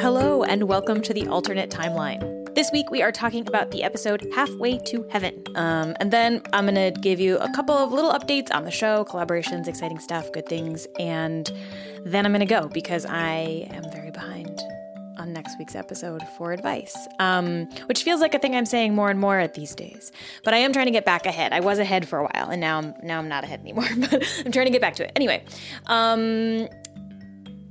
Hello, and welcome to the alternate timeline. This week we are talking about the episode Halfway to Heaven. Um, and then I'm going to give you a couple of little updates on the show, collaborations, exciting stuff, good things. And then I'm going to go because I am very behind on next week's episode for advice, um, which feels like a thing I'm saying more and more at these days. But I am trying to get back ahead. I was ahead for a while, and now I'm now I'm not ahead anymore. But I'm trying to get back to it. Anyway, um,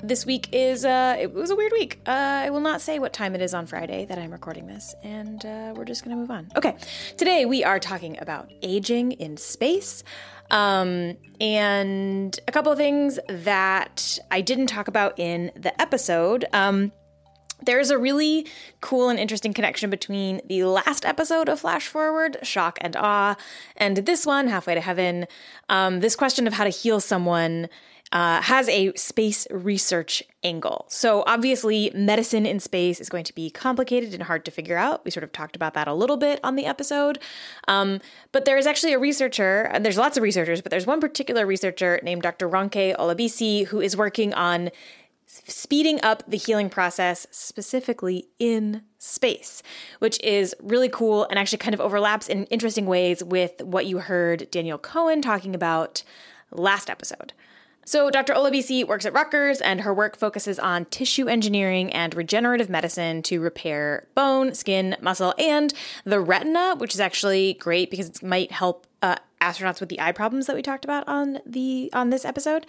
this week is uh, it was a weird week. Uh, I will not say what time it is on Friday that I'm recording this, and uh, we're just gonna move on. Okay, today we are talking about aging in space. Um, and a couple of things that I didn't talk about in the episode. Um, there's a really cool and interesting connection between the last episode of Flash Forward, Shock and Awe, and this one, Halfway to Heaven. Um, this question of how to heal someone uh, has a space research angle. So, obviously, medicine in space is going to be complicated and hard to figure out. We sort of talked about that a little bit on the episode. Um, but there is actually a researcher, and there's lots of researchers, but there's one particular researcher named Dr. Ronke Olabisi who is working on speeding up the healing process specifically in space, which is really cool and actually kind of overlaps in interesting ways with what you heard Daniel Cohen talking about last episode. So, Dr. Olabisi works at Rutgers, and her work focuses on tissue engineering and regenerative medicine to repair bone, skin, muscle, and the retina, which is actually great because it might help uh, astronauts with the eye problems that we talked about on the on this episode.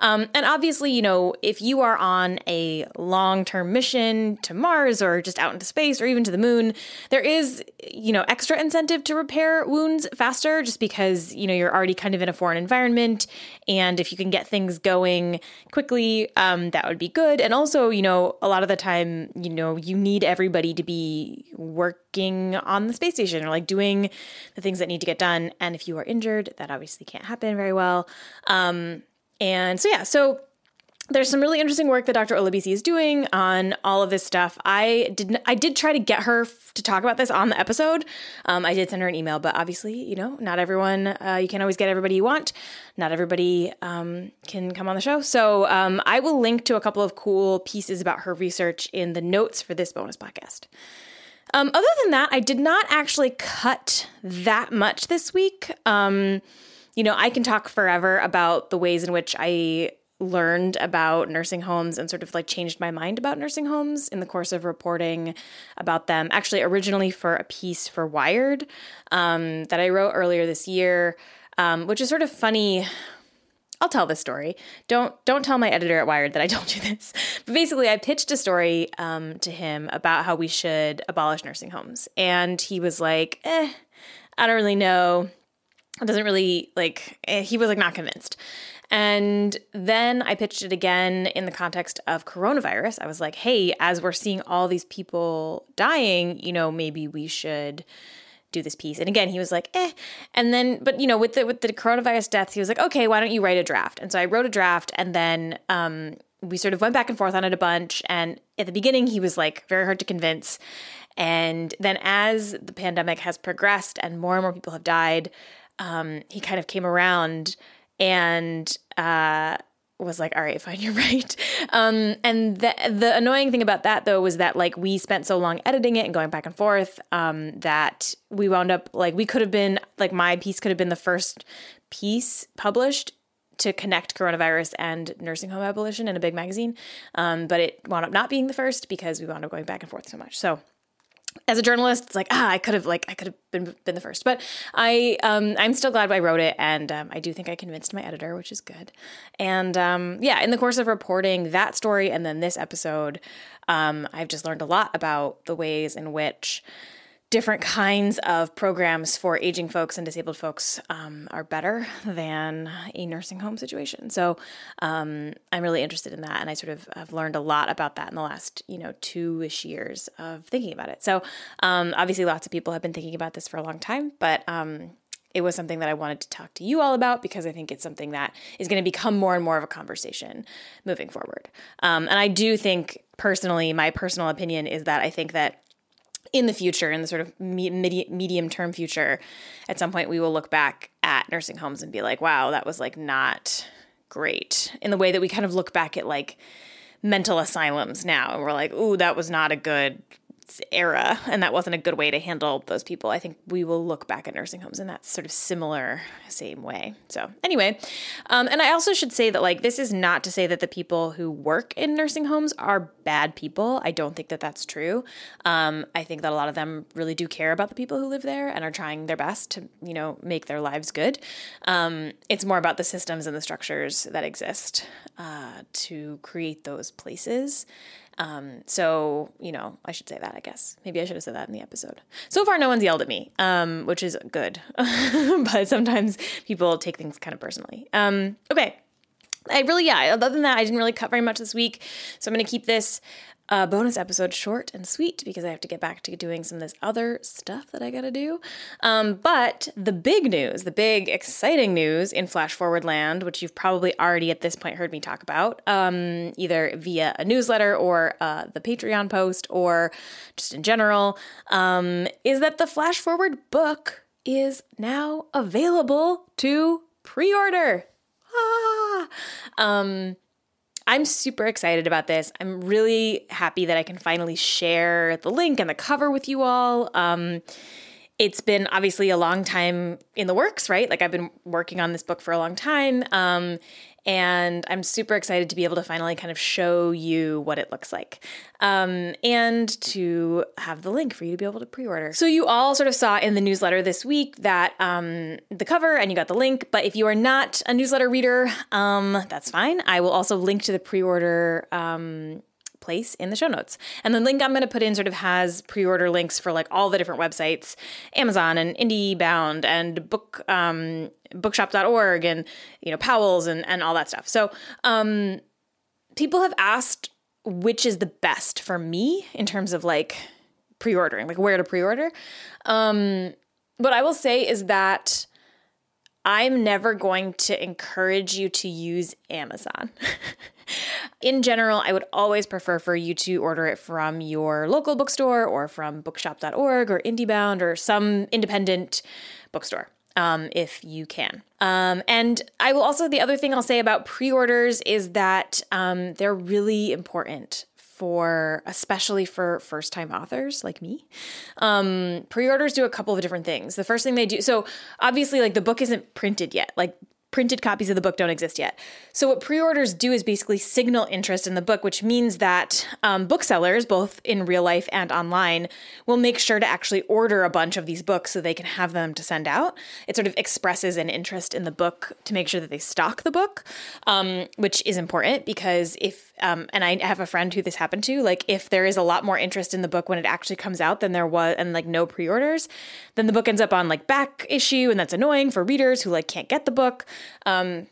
Um, and obviously, you know, if you are on a long term mission to Mars or just out into space or even to the moon, there is you know extra incentive to repair wounds faster, just because you know you're already kind of in a foreign environment, and if you can get things going quickly, um, that would be good. And also, you know, a lot of the time, you know, you need everybody to be working on the space station or like doing the things that need to get done. And if you are injured, that obviously can't happen very well. Um, and so, yeah, so there's some really interesting work that Dr. Olabisi is doing on all of this stuff. I did I did try to get her f- to talk about this on the episode. Um, I did send her an email, but obviously, you know, not everyone. Uh, you can't always get everybody you want. Not everybody um, can come on the show. So um, I will link to a couple of cool pieces about her research in the notes for this bonus podcast. Um, other than that, I did not actually cut that much this week. Um, you know, I can talk forever about the ways in which I learned about nursing homes and sort of like changed my mind about nursing homes in the course of reporting about them. Actually, originally for a piece for Wired um, that I wrote earlier this year, um, which is sort of funny I'll tell this story. Don't don't tell my editor at Wired that I told you this. But basically, I pitched a story um, to him about how we should abolish nursing homes, and he was like, "Eh, I don't really know. It doesn't really like." Eh, he was like not convinced. And then I pitched it again in the context of coronavirus. I was like, "Hey, as we're seeing all these people dying, you know, maybe we should." do this piece. And again, he was like, eh. And then, but you know, with the with the coronavirus deaths, he was like, okay, why don't you write a draft? And so I wrote a draft, and then um, we sort of went back and forth on it a bunch. And at the beginning, he was like very hard to convince. And then as the pandemic has progressed and more and more people have died, um, he kind of came around and uh, was like, all right, fine, you're right. Um, and the the annoying thing about that though was that like we spent so long editing it and going back and forth um, that we wound up like we could have been like my piece could have been the first piece published to connect coronavirus and nursing home abolition in a big magazine, um, but it wound up not being the first because we wound up going back and forth so much. So as a journalist, it's like ah, I could have like I could have been been the first, but I um, I'm still glad I wrote it, and um, I do think I convinced my editor, which is good. And um, yeah, in the course of reporting that story and then this episode, um, I've just learned a lot about the ways in which different kinds of programs for aging folks and disabled folks um, are better than a nursing home situation. So um, I'm really interested in that, and I sort of have learned a lot about that in the last you know two ish years of thinking about it. So um, obviously, lots of people have been thinking about this for a long time, but um, it was something that I wanted to talk to you all about because I think it's something that is going to become more and more of a conversation moving forward. Um, and I do think personally, my personal opinion is that I think that in the future, in the sort of medium term future, at some point we will look back at nursing homes and be like, wow, that was like not great. In the way that we kind of look back at like mental asylums now. And we're like, ooh, that was not a good era and that wasn't a good way to handle those people. I think we will look back at nursing homes in that sort of similar same way. So anyway um, and i also should say that like this is not to say that the people who work in nursing homes are bad people. I don't think that that's true. Um, i think that a lot of them really do care about the people who live there and are trying their best to you know make their lives good. Um, it's more about the systems and the structures that exist uh, to create those places um, so, you know, I should say that, I guess. Maybe I should have said that in the episode. So far, no one's yelled at me, um, which is good. but sometimes people take things kind of personally. Um, okay. I really, yeah, other than that, I didn't really cut very much this week. So I'm going to keep this uh, bonus episode short and sweet because I have to get back to doing some of this other stuff that I got to do. Um, but the big news, the big exciting news in Flash Forward Land, which you've probably already at this point heard me talk about, um, either via a newsletter or uh, the Patreon post or just in general, um, is that the Flash Forward book is now available to pre order. Ah! Um, I'm super excited about this. I'm really happy that I can finally share the link and the cover with you all. Um, it's been obviously a long time in the works, right? Like I've been working on this book for a long time. Um, and I'm super excited to be able to finally kind of show you what it looks like um, and to have the link for you to be able to pre order. So, you all sort of saw in the newsletter this week that um, the cover and you got the link. But if you are not a newsletter reader, um, that's fine. I will also link to the pre order um, place in the show notes. And the link I'm going to put in sort of has pre-order links for like all the different websites, Amazon and IndieBound and book um, bookshop.org and you know Powell's and and all that stuff. So um, people have asked which is the best for me in terms of like pre-ordering, like where to pre-order. Um, what I will say is that I'm never going to encourage you to use Amazon. In general, I would always prefer for you to order it from your local bookstore or from bookshop.org or IndieBound or some independent bookstore. Um, if you can. Um, and I will also, the other thing I'll say about pre orders is that um, they're really important for especially for first time authors like me. Um, Pre orders do a couple of different things. The first thing they do, so obviously, like the book isn't printed yet. Like printed copies of the book don't exist yet. So, what pre orders do is basically signal interest in the book, which means that um, booksellers, both in real life and online, will make sure to actually order a bunch of these books so they can have them to send out. It sort of expresses an interest in the book to make sure that they stock the book, um, which is important because if, um, and I have a friend who this happened to, like if there is a lot more interest in the book when it actually comes out than there was, and like no pre orders, then the book ends up on like back issue, and that's annoying for readers who like can't get the book. Um,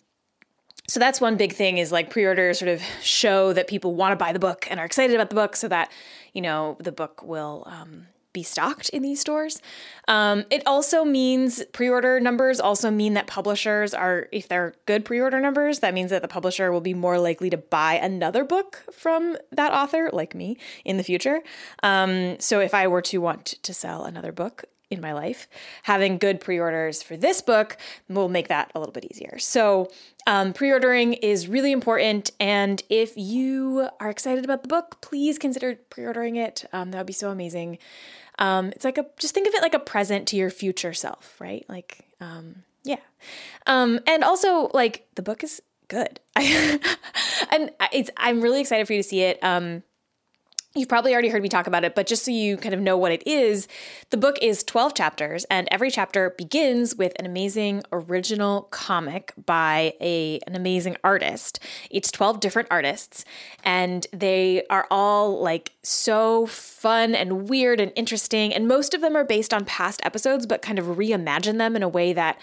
so that's one big thing is like pre-orders sort of show that people want to buy the book and are excited about the book so that you know the book will um, be stocked in these stores. Um, it also means pre-order numbers also mean that publishers are if they're good pre-order numbers that means that the publisher will be more likely to buy another book from that author like me in the future. Um, so if i were to want to sell another book in my life. Having good pre orders for this book will make that a little bit easier. So, um, pre ordering is really important. And if you are excited about the book, please consider pre ordering it. Um, that would be so amazing. Um, it's like a, just think of it like a present to your future self, right? Like, um, yeah. Um, and also, like, the book is good. and it's, I'm really excited for you to see it. You've probably already heard me talk about it, but just so you kind of know what it is, the book is 12 chapters, and every chapter begins with an amazing original comic by a, an amazing artist. It's 12 different artists, and they are all like so fun and weird and interesting. And most of them are based on past episodes, but kind of reimagine them in a way that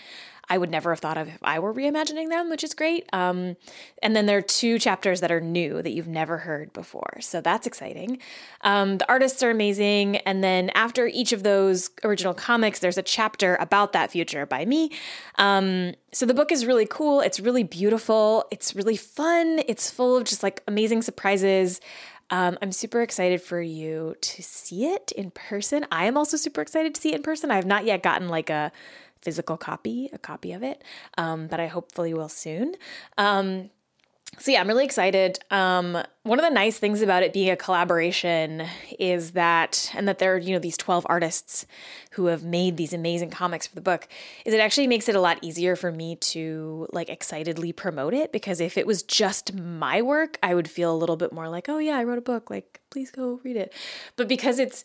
I would never have thought of if I were reimagining them, which is great. Um, and then there are two chapters that are new that you've never heard before. So that's exciting. Um, the artists are amazing. And then after each of those original comics, there's a chapter about that future by me. Um, so the book is really cool. It's really beautiful. It's really fun. It's full of just like amazing surprises. Um, I'm super excited for you to see it in person. I am also super excited to see it in person. I have not yet gotten like a physical copy, a copy of it, um, but I hopefully will soon. Um, so yeah, I'm really excited. Um, one of the nice things about it being a collaboration is that, and that there are you know these 12 artists who have made these amazing comics for the book, is it actually makes it a lot easier for me to like excitedly promote it because if it was just my work, I would feel a little bit more like, oh yeah, I wrote a book, like please go read it. But because it's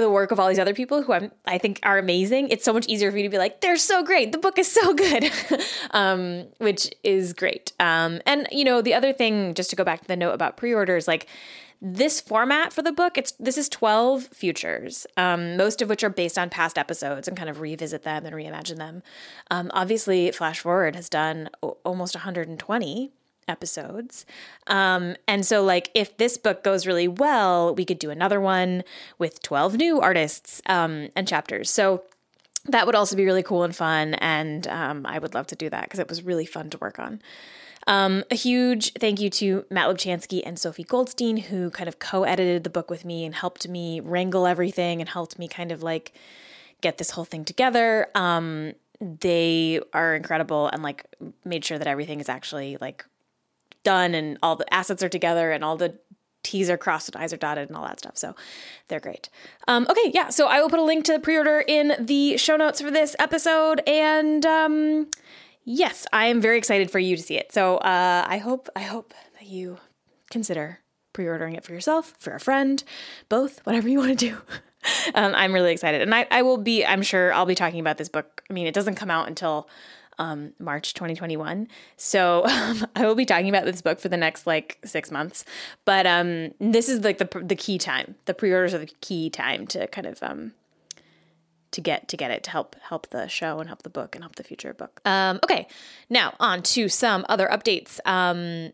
the work of all these other people who I'm, I think are amazing, it's so much easier for me to be like, they're so great. The book is so good, um, which is great. Um, and you know, the other thing, just to go back to the note about pre-orders, like this format for the book, it's this is 12 futures, um, most of which are based on past episodes and kind of revisit them and reimagine them. Um, obviously, Flash Forward has done o- almost 120 episodes. Um, and so, like, if this book goes really well, we could do another one with 12 new artists um, and chapters. So, that would also be really cool and fun. And um, I would love to do that because it was really fun to work on. Um, a huge thank you to Matt Lubchansky and Sophie Goldstein, who kind of co edited the book with me and helped me wrangle everything and helped me kind of like get this whole thing together. Um, they are incredible and like made sure that everything is actually like done and all the assets are together and all the T's are crossed and I's are dotted and all that stuff. So they're great. Um, okay, yeah. So I will put a link to the pre-order in the show notes for this episode, and um, yes, I am very excited for you to see it. So uh, I hope I hope that you consider pre-ordering it for yourself, for a friend, both, whatever you want to do. um, I'm really excited, and I, I will be. I'm sure I'll be talking about this book. I mean, it doesn't come out until um, March 2021. So um, I will be talking about this book for the next like six months. But um, this is like the the key time. The pre-orders are the key time to kind of um, to get to get it to help help the show and help the book and help the future book. Um, okay, now on to some other updates. Um,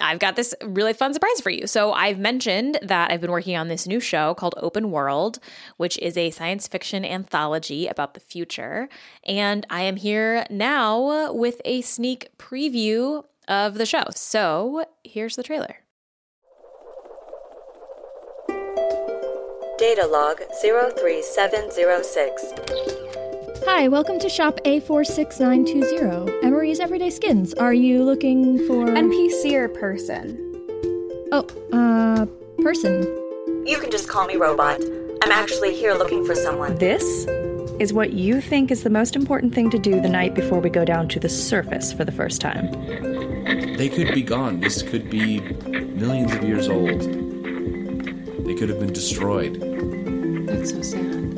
I've got this really fun surprise for you. So I've mentioned that I've been working on this new show called Open World, which is a science fiction anthology about the future, and I am here now with a sneak preview of the show. So here's the trailer. Data log 03706. Hi, welcome to shop A46920. Emery's Everyday Skins. Are you looking for. NPC or person? Oh, uh, person. You can just call me Robot. I'm actually here looking for someone. This is what you think is the most important thing to do the night before we go down to the surface for the first time. They could be gone. This could be millions of years old. They could have been destroyed. That's so sad.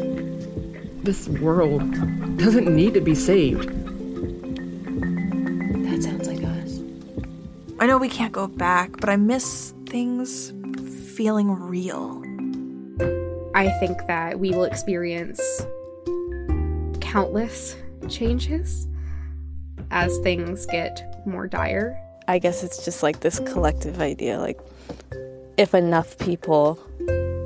This world doesn't need to be saved. That sounds like us. I know we can't go back, but I miss things feeling real. I think that we will experience countless changes as things get more dire. I guess it's just like this collective idea like if enough people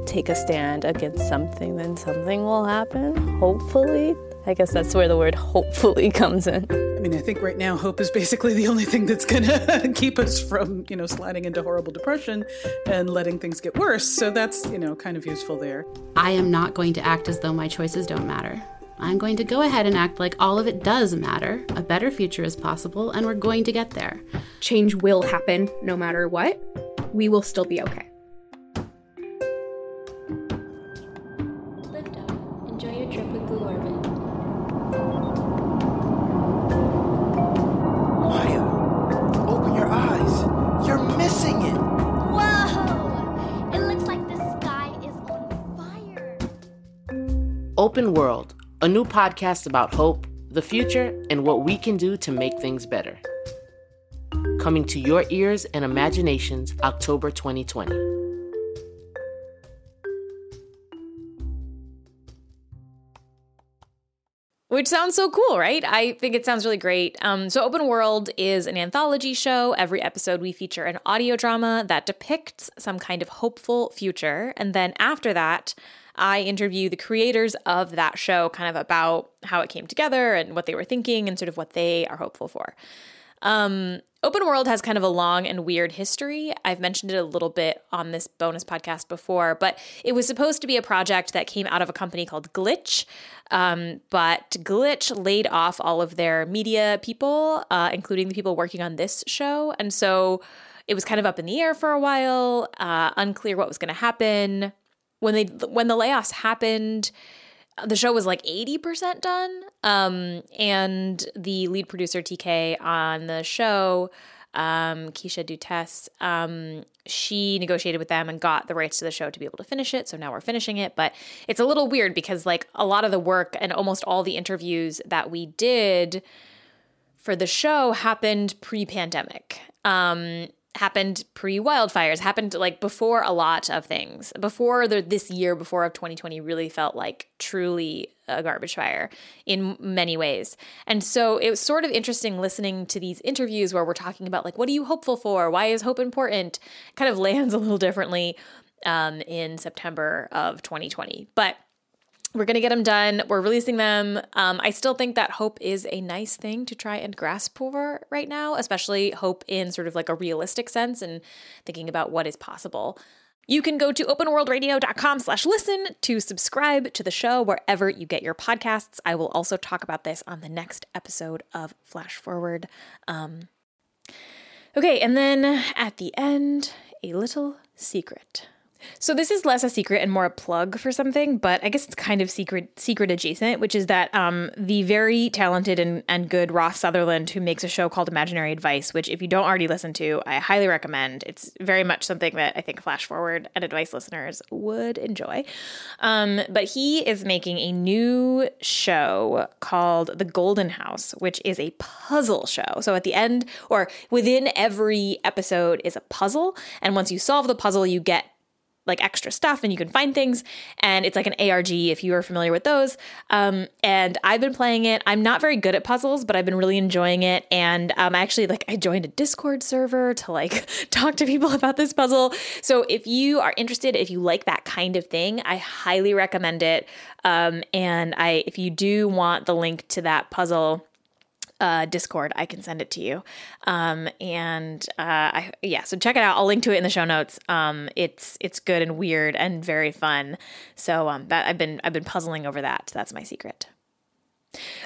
take a stand against something, then something will happen, hopefully. I guess that's where the word hopefully comes in. I mean, I think right now hope is basically the only thing that's going to keep us from, you know, sliding into horrible depression and letting things get worse. So that's, you know, kind of useful there. I am not going to act as though my choices don't matter. I'm going to go ahead and act like all of it does matter. A better future is possible, and we're going to get there. Change will happen no matter what. We will still be okay. Enjoy your trip with Blue Orbit. Maya, open your eyes. You're missing it. Whoa! It looks like the sky is on fire. Open World, a new podcast about hope, the future, and what we can do to make things better. Coming to your ears and imaginations October 2020. Which sounds so cool, right? I think it sounds really great. Um, so, Open World is an anthology show. Every episode, we feature an audio drama that depicts some kind of hopeful future. And then after that, I interview the creators of that show kind of about how it came together and what they were thinking and sort of what they are hopeful for. Um, Open World has kind of a long and weird history. I've mentioned it a little bit on this bonus podcast before, but it was supposed to be a project that came out of a company called Glitch. Um, but Glitch laid off all of their media people, uh, including the people working on this show. And so it was kind of up in the air for a while, uh, unclear what was going to happen. When they when the layoffs happened, the show was like 80% done. Um, and the lead producer, TK, on the show, um, Keisha Dutes, um, she negotiated with them and got the rights to the show to be able to finish it. So now we're finishing it. But it's a little weird because, like, a lot of the work and almost all the interviews that we did for the show happened pre pandemic. Um, happened pre wildfires, happened like before a lot of things. Before the, this year, before of 2020, really felt like truly a garbage fire in many ways. And so it was sort of interesting listening to these interviews where we're talking about like, what are you hopeful for? Why is hope important? kind of lands a little differently um, in September of 2020. But we're going to get them done. We're releasing them. Um, I still think that hope is a nice thing to try and grasp for right now, especially hope in sort of like a realistic sense and thinking about what is possible. You can go to openworldradio.com slash listen to subscribe to the show wherever you get your podcasts. I will also talk about this on the next episode of Flash Forward. Um, okay, and then at the end, a little secret. So this is less a secret and more a plug for something, but I guess it's kind of secret secret adjacent, which is that um, the very talented and, and good Ross Sutherland, who makes a show called Imaginary Advice, which if you don't already listen to, I highly recommend. It's very much something that I think Flash Forward and Advice listeners would enjoy. Um, but he is making a new show called The Golden House, which is a puzzle show. So at the end or within every episode is a puzzle, and once you solve the puzzle, you get like extra stuff and you can find things and it's like an arg if you are familiar with those. Um, and i've been playing it. I'm not very good at puzzles but i've been really enjoying it. And um, actually like i joined a discord server to like talk to people about this puzzle. So if you are interested if you like that kind of thing i highly recommend it. Um, and i if you do want the link to that puzzle uh, Discord, I can send it to you. Um, and uh, I, yeah, so check it out. I'll link to it in the show notes. Um, it's it's good and weird and very fun. So um, that I've been I've been puzzling over that. That's my secret.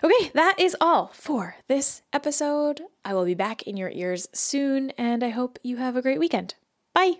Okay, that is all for this episode. I will be back in your ears soon, and I hope you have a great weekend. Bye.